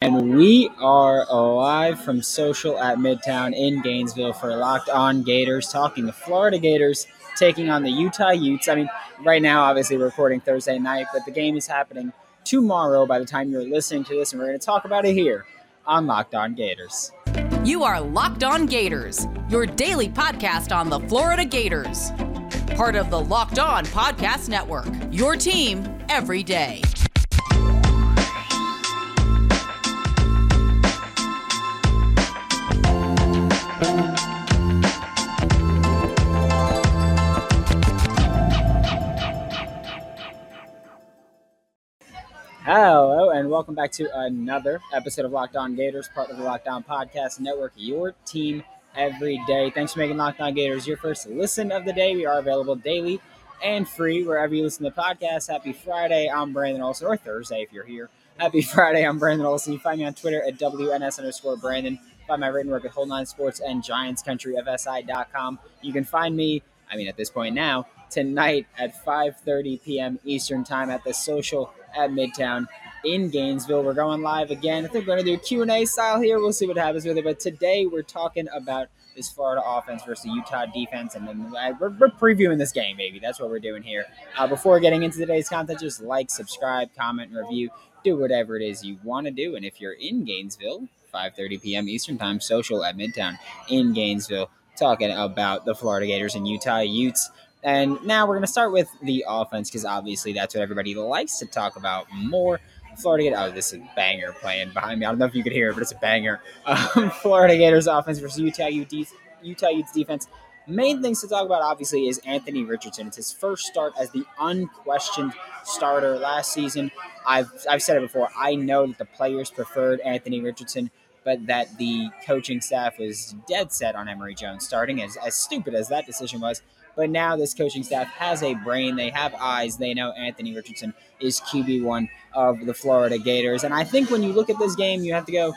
And we are live from social at Midtown in Gainesville for Locked On Gators, talking the Florida Gators taking on the Utah Utes. I mean, right now, obviously, we're recording Thursday night, but the game is happening tomorrow by the time you're listening to this, and we're going to talk about it here on Locked On Gators. You are Locked On Gators, your daily podcast on the Florida Gators. Part of the Locked On Podcast Network, your team every day. Hello, and welcome back to another episode of Locked On Gators, part of the Locked On Podcast Network, your team every day. Thanks for making Locked On Gators your first listen of the day. We are available daily and free wherever you listen to podcasts. Happy Friday. I'm Brandon Olson, or Thursday if you're here. Happy Friday. I'm Brandon Olson. You find me on Twitter at WNS underscore Brandon. Find my written work at Whole Nine Sports and Giants Country of SI.com. You can find me, I mean, at this point now, tonight at 5.30 p.m. Eastern Time at the social at Midtown in Gainesville. We're going live again. I think we're going to do a Q&A style here. We'll see what happens with it. But today we're talking about this Florida offense versus the Utah defense, and then we're, we're previewing this game, baby. That's what we're doing here. Uh, before getting into today's content, just like, subscribe, comment, review, do whatever it is you want to do. And if you're in Gainesville, 5:30 p.m. Eastern Time, social at Midtown in Gainesville, talking about the Florida Gators and Utah Utes. And now we're going to start with the offense because obviously that's what everybody likes to talk about more. Florida Gators. Oh, this is a banger playing behind me. I don't know if you could hear it, but it's a banger. Um, Florida Gators offense versus Utah Utes, Utah Utes defense. Main things to talk about, obviously, is Anthony Richardson. It's his first start as the unquestioned starter last season. I've I've said it before. I know that the players preferred Anthony Richardson, but that the coaching staff was dead set on Emory Jones starting. As as stupid as that decision was, but now this coaching staff has a brain. They have eyes. They know Anthony Richardson is QB1 of the Florida Gators. And I think when you look at this game, you have to go,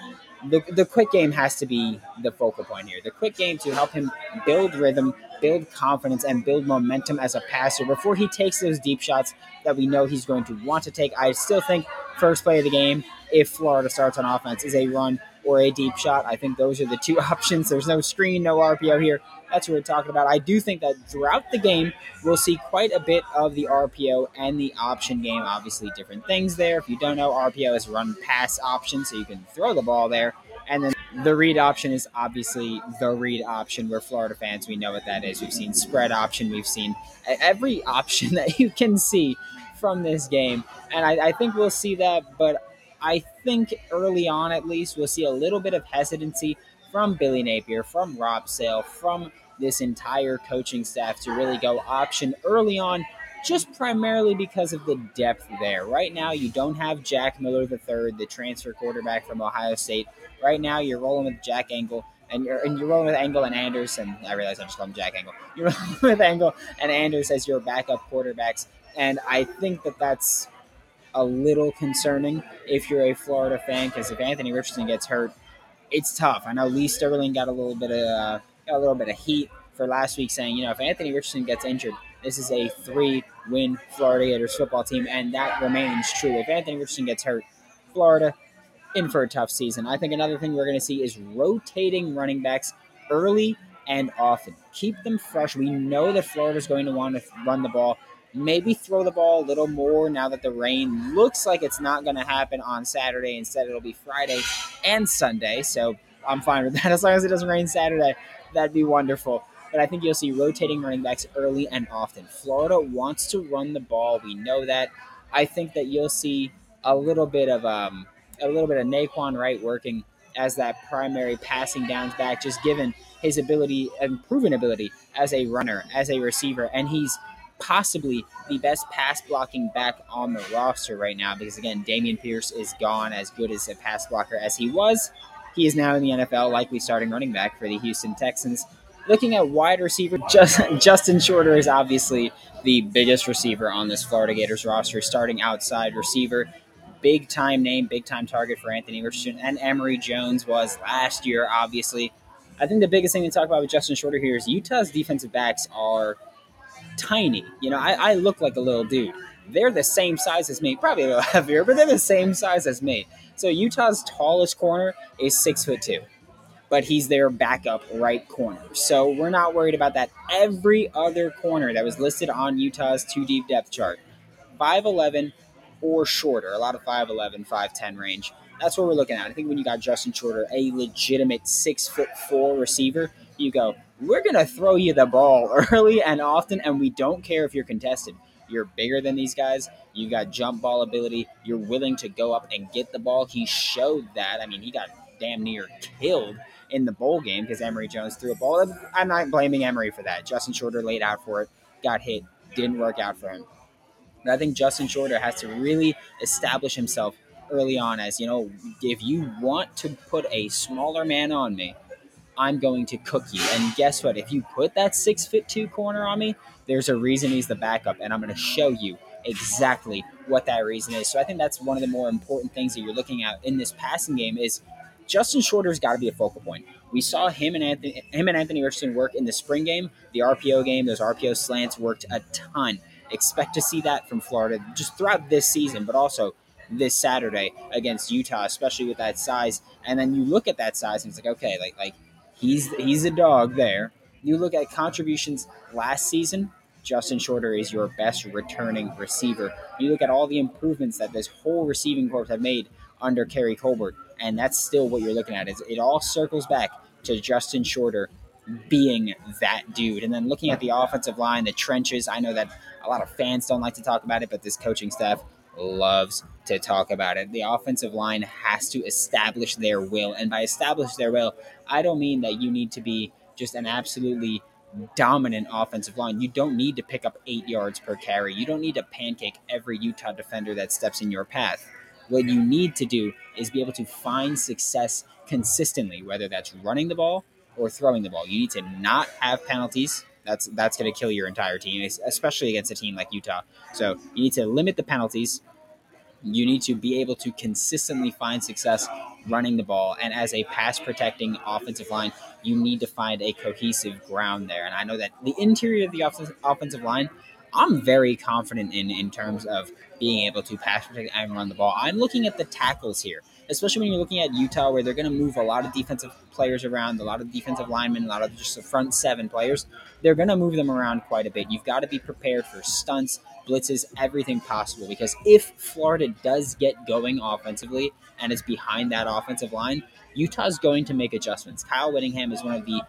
the, the quick game has to be the focal point here. The quick game to help him build rhythm, build confidence, and build momentum as a passer before he takes those deep shots that we know he's going to want to take. I still think first play of the game, if Florida starts on offense, is a run or a deep shot. I think those are the two options. There's no screen, no RPO here. That's what we're talking about. I do think that throughout the game, we'll see quite a bit of the RPO and the option game. Obviously, different things there. If you don't know, RPO is run pass option, so you can throw the ball there. And then the read option is obviously the read option. We're Florida fans. We know what that is. We've seen spread option. We've seen every option that you can see from this game. And I, I think we'll see that. But I think early on, at least, we'll see a little bit of hesitancy from Billy Napier, from Rob Sale, from this entire coaching staff to really go option early on, just primarily because of the depth there. Right now, you don't have Jack Miller III, the transfer quarterback from Ohio State. Right now, you're rolling with Jack Engel. And you're, and you're rolling with Engel and Anderson. I realize I'm just calling Jack Engel. You're rolling with Engel and Anders as your backup quarterbacks. And I think that that's a little concerning if you're a Florida fan, because if Anthony Richardson gets hurt, it's tough. I know Lee Sterling got a little bit of uh, a little bit of heat for last week, saying you know if Anthony Richardson gets injured, this is a three-win Florida Gators football team, and that remains true. If Anthony Richardson gets hurt, Florida in for a tough season. I think another thing we're going to see is rotating running backs early and often. Keep them fresh. We know that Florida's going to want to run the ball. Maybe throw the ball a little more now that the rain looks like it's not going to happen on Saturday. Instead, it'll be Friday and Sunday. So I'm fine with that. As long as it doesn't rain Saturday, that'd be wonderful. But I think you'll see rotating running backs early and often. Florida wants to run the ball. We know that. I think that you'll see a little bit of um, a little bit of Nay'Quan Wright working as that primary passing downs back, just given his ability and proven ability as a runner, as a receiver, and he's possibly the best pass blocking back on the roster right now because again, Dameon Pierce is gone as good as a pass blocker as he was. He is now in the NFL, likely starting running back for the Houston Texans. Looking at wide receiver, Justin Shorter is obviously the biggest receiver on this Florida Gators roster, starting outside receiver. Big time name, big time target for Anthony Richardson and Emory Jones was last year, obviously. I think the biggest thing to talk about with Justin Shorter here is Utah's defensive backs are tiny. You know, I, I look like a little dude. They're the same size as me, probably a little heavier, but they're the same size as me. So Utah's tallest corner is six foot two, but he's their backup right corner. So we're not worried about that. Every other corner that was listed on Utah's two deep depth chart, 5'11 or shorter, a lot of 5'11, 5'10 range. That's what we're looking at. I think when you got Justin Shorter, a legitimate six foot four receiver, you go, we're going to throw you the ball early and often, and we don't care if you're contested. You're bigger than these guys. You got jump ball ability. You're willing to go up and get the ball. He showed that. I mean, he got damn near killed in the bowl game because Emory Jones threw a ball. I'm not blaming Emory for that. Justin Shorter laid out for it, got hit, didn't work out for him. But I think Justin Shorter has to really establish himself early on as, you know, if you want to put a smaller man on me, I'm going to cook you. And guess what? If you put that six foot two corner on me, there's a reason he's the backup, and I'm going to show you exactly what that reason is. So I think that's one of the more important things that you're looking at in this passing game is Justin Shorter's got to be a focal point. We saw him and Anthony, him and Anthony Richardson work in the spring game, the RPO game. Those RPO slants worked a ton. Expect to see that from Florida just throughout this season, but also this Saturday against Utah, especially with that size. And then you look at that size and it's like, okay, like like he's he's a dog there. You look at contributions last season, Justin Shorter is your best returning receiver. You look at all the improvements that this whole receiving corps have made under Keary Colbert, and that's still what you're looking at. Is it all circles back to Justin Shorter being that dude. And then looking at the offensive line, the trenches, I know that a lot of fans don't like to talk about it, but this coaching staff loves to talk about it. The offensive line has to establish their will. And by establish their will, I don't mean that you need to be just an absolutely dominant offensive line. You don't need to pick up eight yards per carry. You don't need to pancake every Utah defender that steps in your path. What you need to do is be able to find success consistently, whether that's running the ball or throwing the ball. You need to not have penalties. That's that's going to kill your entire team, especially against a team like Utah. So you need to limit the penalties. You need to be able to consistently find success running the ball. And as a pass protecting offensive line, you need to find a cohesive ground there. And I know that the interior of the offensive line, I'm very confident in in terms of being able to pass protect and run the ball. I'm looking at the tackles here, especially when you're looking at Utah, where they're going to move a lot of defensive players around, a lot of defensive linemen, a lot of just the front seven players. They're going to move them around quite a bit. You've got to be prepared for stunts, blitzes, everything possible. Because if Florida does get going offensively and is behind that offensive line, Utah's going to make adjustments. Kyle Whittingham is one of the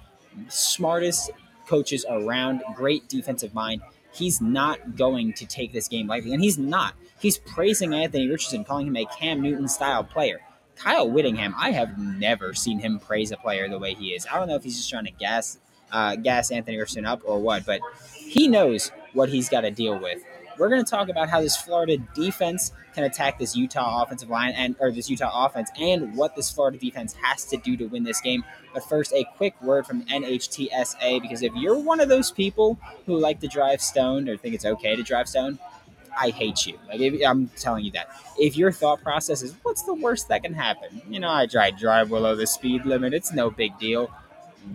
smartest coaches around, great defensive mind. He's not going to take this game lightly, and he's not. He's praising Anthony Richardson, calling him a Cam Newton style player. Kyle Whittingham, I have never seen him praise a player the way he is. I don't know if he's just trying to gas uh, gas Anthony Richardson up or what, but he knows what he's got to deal with. We're going to talk about how this Florida defense can attack this Utah offensive line and or this Utah offense and what this Florida defense has to do to win this game. But first, a quick word from NHTSA because if you're one of those people who like to drive stoned or think it's okay to drive stoned, I hate you. Like if, I'm telling you that. If your thought process is, "What's the worst that can happen?" You know, I try drive below the speed limit. It's no big deal.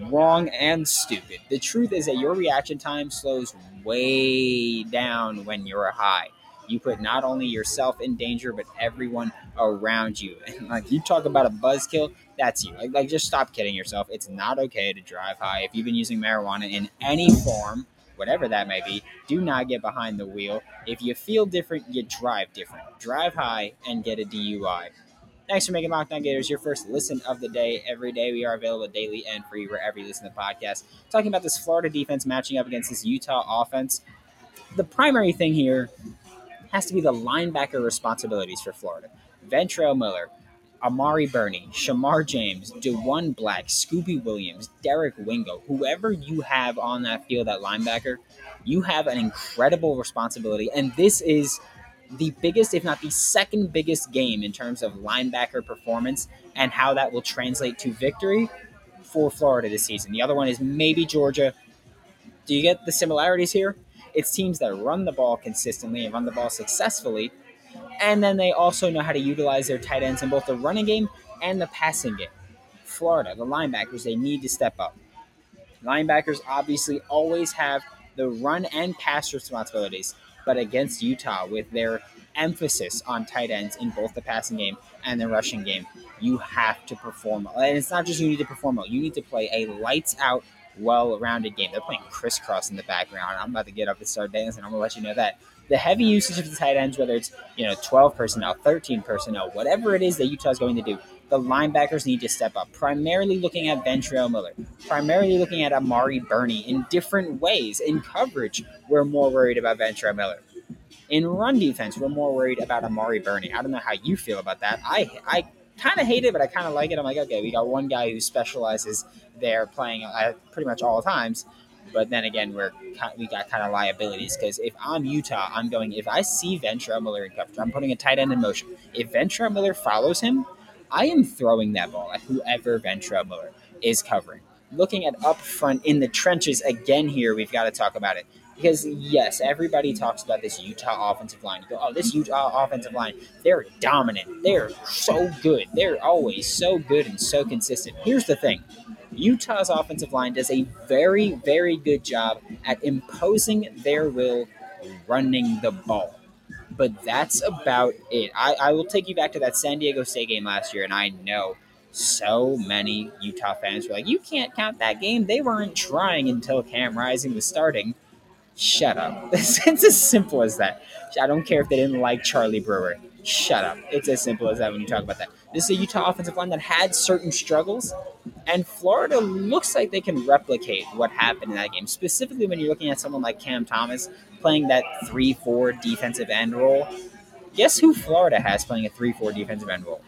Wrong and stupid. The truth is that your reaction time slows way down when you're high. You put not only yourself in danger, but everyone around you. And like you talk about a buzzkill, that's you. Like, like just stop kidding yourself. It's not okay to drive high. If you've been using marijuana in any form, whatever that may be, do not get behind the wheel. If you feel different, you drive different. Drive high and get a DUI. Thanks for making On Gators your first listen of the day. Every day we are available daily and free wherever you listen to the podcast. Talking about this Florida defense matching up against this Utah offense. The primary thing here has to be the linebacker responsibilities for Florida. Ventrell Miller, Amari Burney, Shemar James, Diwun Black, Scooby Williams, Derek Wingo, whoever you have on that field at linebacker, you have an incredible responsibility. And this is the biggest, if not the second biggest game in terms of linebacker performance and how that will translate to victory for Florida this season. The other one is maybe Georgia. Do you get the similarities here? It's teams that run the ball consistently and run the ball successfully. And then they also know how to utilize their tight ends in both the running game and the passing game. Florida, the linebackers, they need to step up. Linebackers obviously always have the run and pass responsibilities, but against Utah with their emphasis on tight ends in both the passing game and the rushing game. You have to perform. And it's not just you need to perform well, you need to play a lights out, well rounded game. They're playing crisscross in the background. I'm about to get up and start dancing. I'm going to let you know that. The heavy usage of the tight ends, whether it's you know 12 personnel, 13 personnel, whatever it is that Utah is going to do, the linebackers need to step up. Primarily looking at Ventrell Miller, primarily looking at Amari Burney in different ways. In coverage, we're more worried about Ventrell Miller. In run defense, we're more worried about Amari Burney. I don't know how you feel about that. I I kind of hate it, but I kind of like it. I'm like, okay, we got one guy who specializes there playing uh, pretty much all times. But then again, we're we got kind of liabilities because if I'm Utah, I'm going. If I see Ventrell Miller in coverage, I'm putting a tight end in motion. If Ventrell Miller follows him, I am throwing that ball at whoever Ventrell Miller is covering. Looking at up front in the trenches again here, we've got to talk about it because yes, everybody talks about this Utah offensive line. You go, oh, this Utah offensive line, they're dominant. They're so good. They're always so good and so consistent. Here's the thing. Utah's offensive line does a very, very good job at imposing their will running the ball. But that's about it. I, I will take you back to that San Diego State game last year, and I know so many Utah fans were like, you can't count that game. They weren't trying until Cam Rising was starting Shut up. It's as simple as that. I don't care if they didn't like Charlie Brewer. Shut up. It's as simple as that when you talk about that. This is a Utah offensive line that had certain struggles, and Florida looks like they can replicate what happened in that game. Specifically, when you're looking at someone like Cam Thomas playing that 3 4 defensive end role. Guess who Florida has playing a 3 4 defensive end role?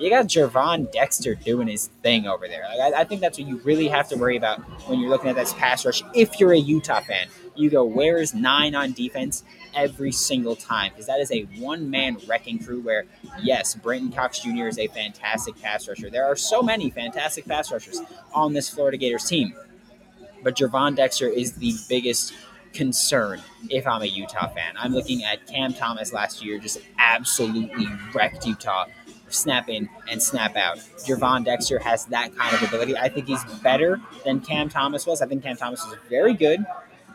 you got Gervon Dexter doing his thing over there. Like, I, I, think that's what you really have to worry about when you're looking at this pass rush. If you're a Utah fan, you go, where is nine on defense every single time? Because that is a one man wrecking crew where, yes, Brenton Cox Jr. is a fantastic pass rusher. There are so many fantastic pass rushers on this Florida Gators team. But Gervon Dexter is the biggest concern if I'm a Utah fan. I'm looking at Cam Thomas last year, just absolutely wrecked Utah snap in and snap out. Gervon Dexter has that kind of ability. I think he's better than Cam Thomas was. I think Cam Thomas was very good.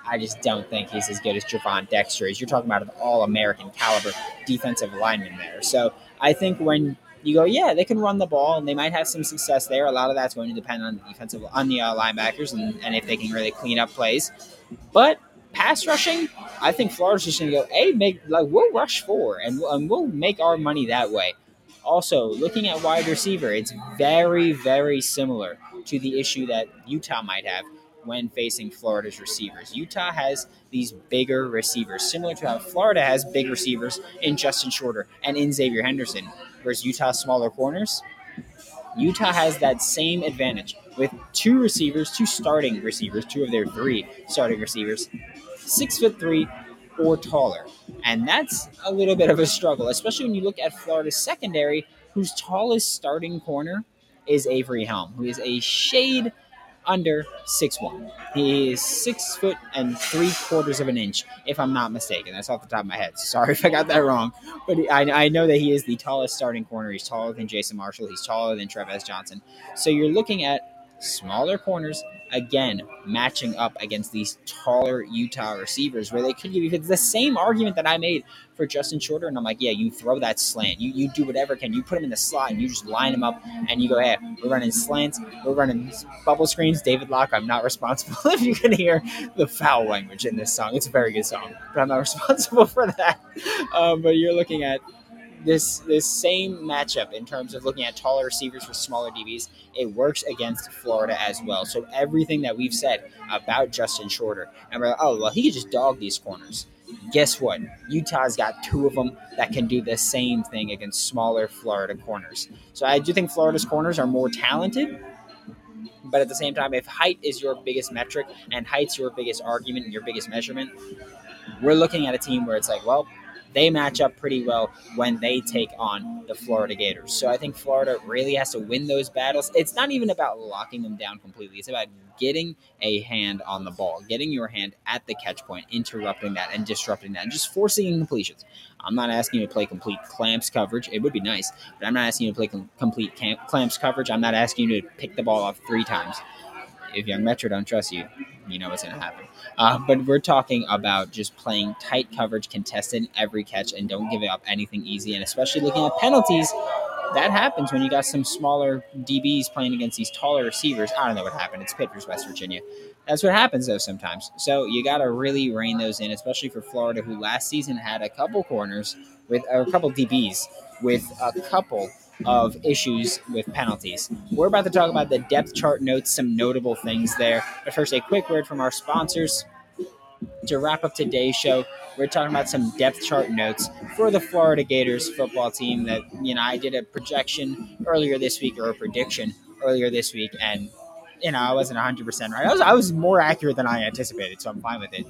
I just don't think he's as good as Gervon Dexter is. You're talking about an all American caliber defensive lineman there. So I think when you go, yeah, they can run the ball and they might have some success there. A lot of that's going to depend on the defensive on the uh, linebackers and, and if they can really clean up plays. But pass rushing, I think Florida's just going to go, hey, make like we'll rush four and, and we'll make our money that way. Also, looking at wide receiver, it's very, very similar to the issue that Utah might have when facing Florida's receivers. Utah has these bigger receivers, similar to how Florida has big receivers in Justin Shorter and in Xzavier Henderson, whereas Utah's smaller corners. Utah has that same advantage with two receivers, two starting receivers, two of their three starting receivers, six foot three, or taller. And that's a little bit of a struggle, especially when you look at Florida's secondary, whose tallest starting corner is Avery Helm, who is a shade under six one. He is six foot and three quarters of an inch, if I'm not mistaken. That's off the top of my head. Sorry if I got that wrong. But I, I know that he is the tallest starting corner. He's taller than Jason Marshall. He's taller than Travis Johnson. So you're looking at smaller corners again matching up against these taller Utah receivers where they could give you it's the same argument that I made for Justin Shorter. And I'm like yeah you throw that slant. You you do whatever can. You put him in the slot and you just line him up and you go hey we're running slants. We're running bubble screens. David Locke I'm not responsible if you can hear the foul language in this song. It's a very good song but I'm not responsible for that. Um, but you're looking at this this same matchup in terms of looking at taller receivers with smaller DBs, it works against Florida as well. So everything that we've said about Justin Shorter, and we're like, oh well, he could just dog these corners. Guess what? Utah's got two of them that can do the same thing against smaller Florida corners. So I do think Florida's corners are more talented, but at the same time, if height is your biggest metric and height's your biggest argument and your biggest measurement, we're looking at a team where it's like, well, they match up pretty well when they take on the Florida Gators. So I think Florida really has to win those battles. It's not even about locking them down completely. It's about getting a hand on the ball, getting your hand at the catch point, interrupting that and disrupting that, and just forcing incompletions. I'm not asking you to play complete clamps coverage. It would be nice, but I'm not asking you to play com- complete clamps coverage. I'm not asking you to pick the ball off three times if Young Metro don't trust you, you know what's going to happen. Uh, but we're talking about just playing tight coverage, contested every catch, and don't give up anything easy. And especially looking at penalties, that happens when you got some smaller DBs playing against these taller receivers. I don't know what happened. It's Pitt West Virginia. That's what happens though sometimes. So you got to really rein those in, especially for Florida, who last season had a couple corners with a couple DBs with a couple of issues with penalties. We're about to talk about the depth chart notes, some notable things there. But first, a quick word from our sponsors. To wrap up today's show, we're talking about some depth chart notes for the Florida Gators football team. That you know, I did a projection earlier this week or a prediction earlier this week, and you know, I wasn't 100 percent right. I was I was more accurate than I anticipated, so I'm fine with it.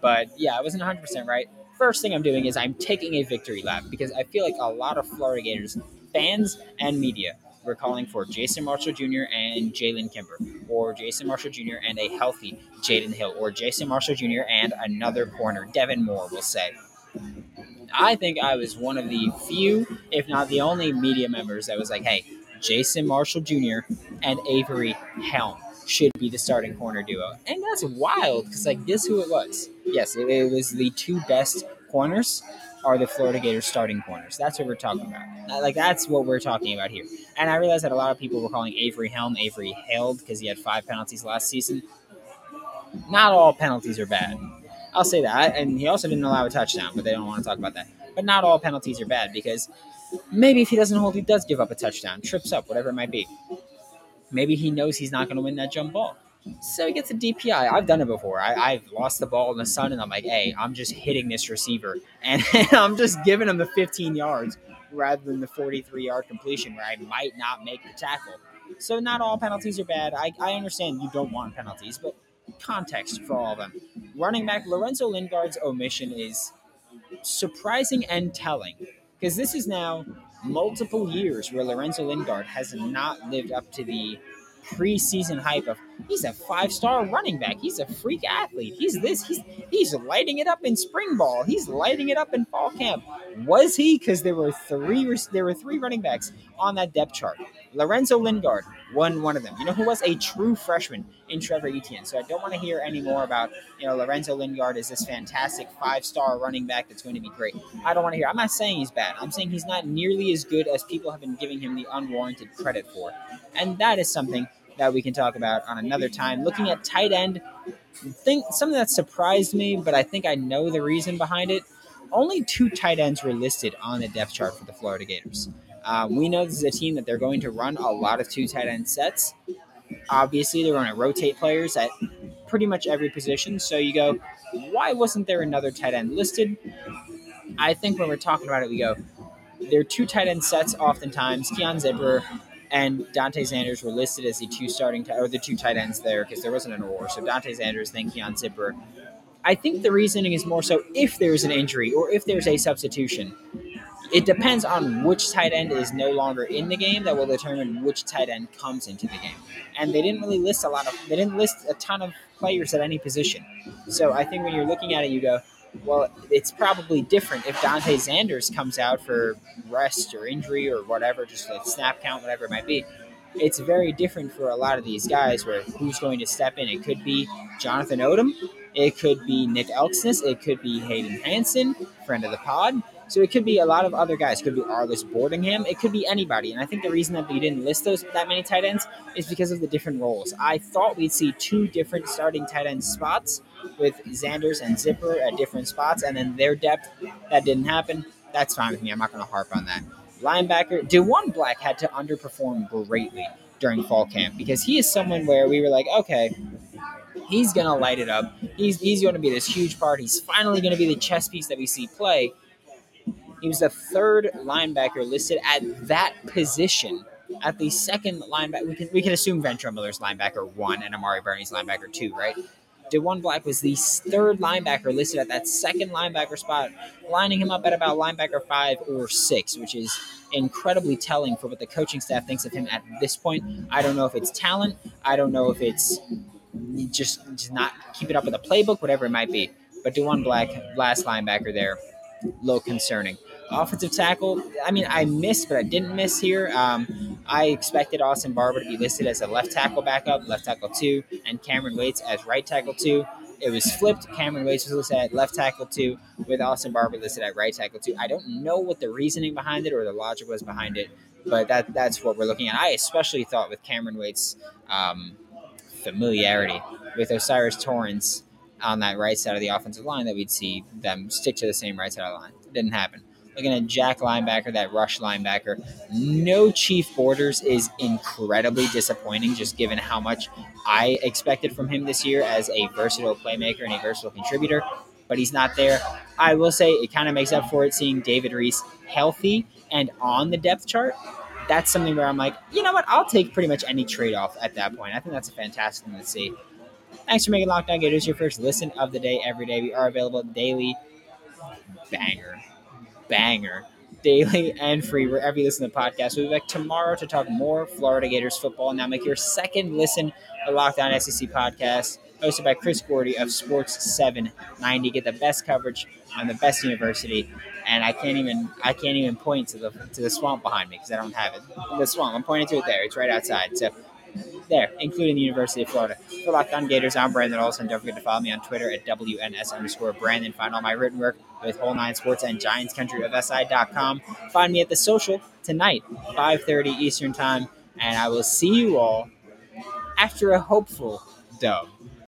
But yeah, I wasn't 100 percent right. First thing I'm doing is I'm taking a victory lap because I feel like a lot of Florida Gators fans and media were calling for Jason Marshall Jr. and Jalen Kimber, or Jason Marshall Jr. and a healthy Jaydon Hill, or Jason Marshall Jr. and another corner, Devin Moore, will say. I think I was one of the few, if not the only media members that was like, hey, Jason Marshall Jr. and Avery Helm should be the starting corner duo. And that's wild because, like, guess who it was? Yes, it, it was the two best corners are the Florida Gators starting corners. That's what we're talking about. Uh, like that's what we're talking about here. And I realized that a lot of people were calling Avery Helm Avery Held because he had five penalties last season. Not all penalties are bad. I'll say that. And he also didn't allow a touchdown, but they don't want to talk about that. But not all penalties are bad because maybe if he doesn't hold, he does give up a touchdown, trips up, whatever it might be. Maybe he knows he's not going to win that jump ball. So he gets a DPI. I've done it before. I, have lost the ball in the sun, and I'm like, hey, I'm just hitting this receiver, and I'm just giving him the 15 yards rather than the 43 yard completion where I might not make the tackle. So not all penalties are bad. I, I understand you don't want penalties, but context for all of them. Running back Lorenzo Lingard's omission is surprising and telling because this is now multiple years where Lorenzo Lingard has not lived up to the preseason hype of he's a five star running back. He's a freak athlete. He's this. He's he's lighting it up in spring ball. He's lighting it up in fall camp. Was he? Because there were three there were three running backs on that depth chart. Lorenzo Lingard won one of them. You know who was a true freshman in Trevor Etienne. So I don't want to hear any more about you know Lorenzo Lingard is this fantastic five star running back that's going to be great. I don't want to hear. I'm not saying he's bad. I'm saying he's not nearly as good as people have been giving him the unwarranted credit for, and that is something that we can talk about on another time. Looking at tight end, think something that surprised me, but I think I know the reason behind it. Only two tight ends were listed on the depth chart for the Florida Gators. Um, we know this is a team that they're going to run a lot of two tight end sets. Obviously, they're going to rotate players at pretty much every position. So you go, why wasn't there another tight end listed? I think when we're talking about it, we go, there are two tight end sets oftentimes. Keon Zipper and Dante Zanders were listed as the two starting t- or the two tight ends there because there wasn't an or. So Dante Zanders, then Keon Zipper. I think the reasoning is more so if there's an injury or if there's a substitution. It depends on which tight end is no longer in the game that will determine which tight end comes into the game. And they didn't really list a lot of they didn't list a ton of players at any position. So I think when you're looking at it, you go, well, it's probably different if Dante Zanders comes out for rest or injury or whatever, just a snap count, whatever it might be. It's very different for a lot of these guys where who's going to step in. It could be Jonathan Odom, it could be Nick Elksnis, it could be Hayden Hansen, friend of the pod. So it could be a lot of other guys. It could be Arlis Boardingham. It could be anybody. And I think the reason that we didn't list those that many tight ends is because of the different roles. I thought we'd see two different starting tight end spots with Zanders and Zipper at different spots, and then their depth. That didn't happen. That's fine with me. I'm not going to harp on that. Linebacker Diwun Black had to underperform greatly during fall camp because he is someone where we were like, okay, he's gonna light it up. He's he's going to be this huge part. He's finally going to be the chess piece that we see play. He was the third linebacker listed at that position. At the second linebacker, we can we can assume Ventrell Miller's linebacker one and Amari Burney's linebacker two, right? Diwun Black was the third linebacker listed at that second linebacker spot, lining him up at about linebacker five or six, which is incredibly telling for what the coaching staff thinks of him at this point. I don't know if it's talent. I don't know if it's just, just not keeping up with the playbook, whatever it might be. But Diwun Black, last linebacker there, low concerning offensive tackle. I mean, I missed, but I didn't miss here. Um, I expected Austin Barber to be listed as a left tackle backup, left tackle two, and Kamryn Waites as right tackle two. It was flipped. Kamryn Waites was listed at left tackle two, with Austin Barber listed at right tackle two. I don't know what the reasoning behind it or the logic was behind it, but that that's what we're looking at. I especially thought with Kamryn Waites' um, familiarity with O'Cyrus Torrence on that right side of the offensive line that we'd see them stick to the same right side of the line. It didn't happen. Looking at Jack linebacker, that rush linebacker. No Chief Borders is incredibly disappointing, just given how much I expected from him this year as a versatile playmaker and a versatile contributor. But he's not there. I will say it kind of makes up for it seeing David Reese healthy and on the depth chart. That's something where I'm like, you know what? I'll take pretty much any trade off at that point. I think that's a fantastic thing to see. Thanks for making Locked On Gators your first listen of the day every day. We are available daily. Banger. Banger. Daily and free wherever you listen to the podcast. We'll be back tomorrow to talk more Florida Gators football. Now make your second listen to Locked On SEC podcast, hosted by Chris Gordy of Sports 790. Get the best coverage on the best university. And I can't even I can't even point to the to the swamp behind me because I don't have it. The swamp. I'm pointing to it there. It's right outside. So there, including the University of Florida. For Locked On Gators, I'm Brandon Olson. Don't forget to follow me on Twitter at WNS underscore Brandon. Find all my written work with Whole Nine Sports and Giants Country of SI.com. Find me at the social tonight, 5.30 Eastern Time, and I will see you all after a hopeful dub.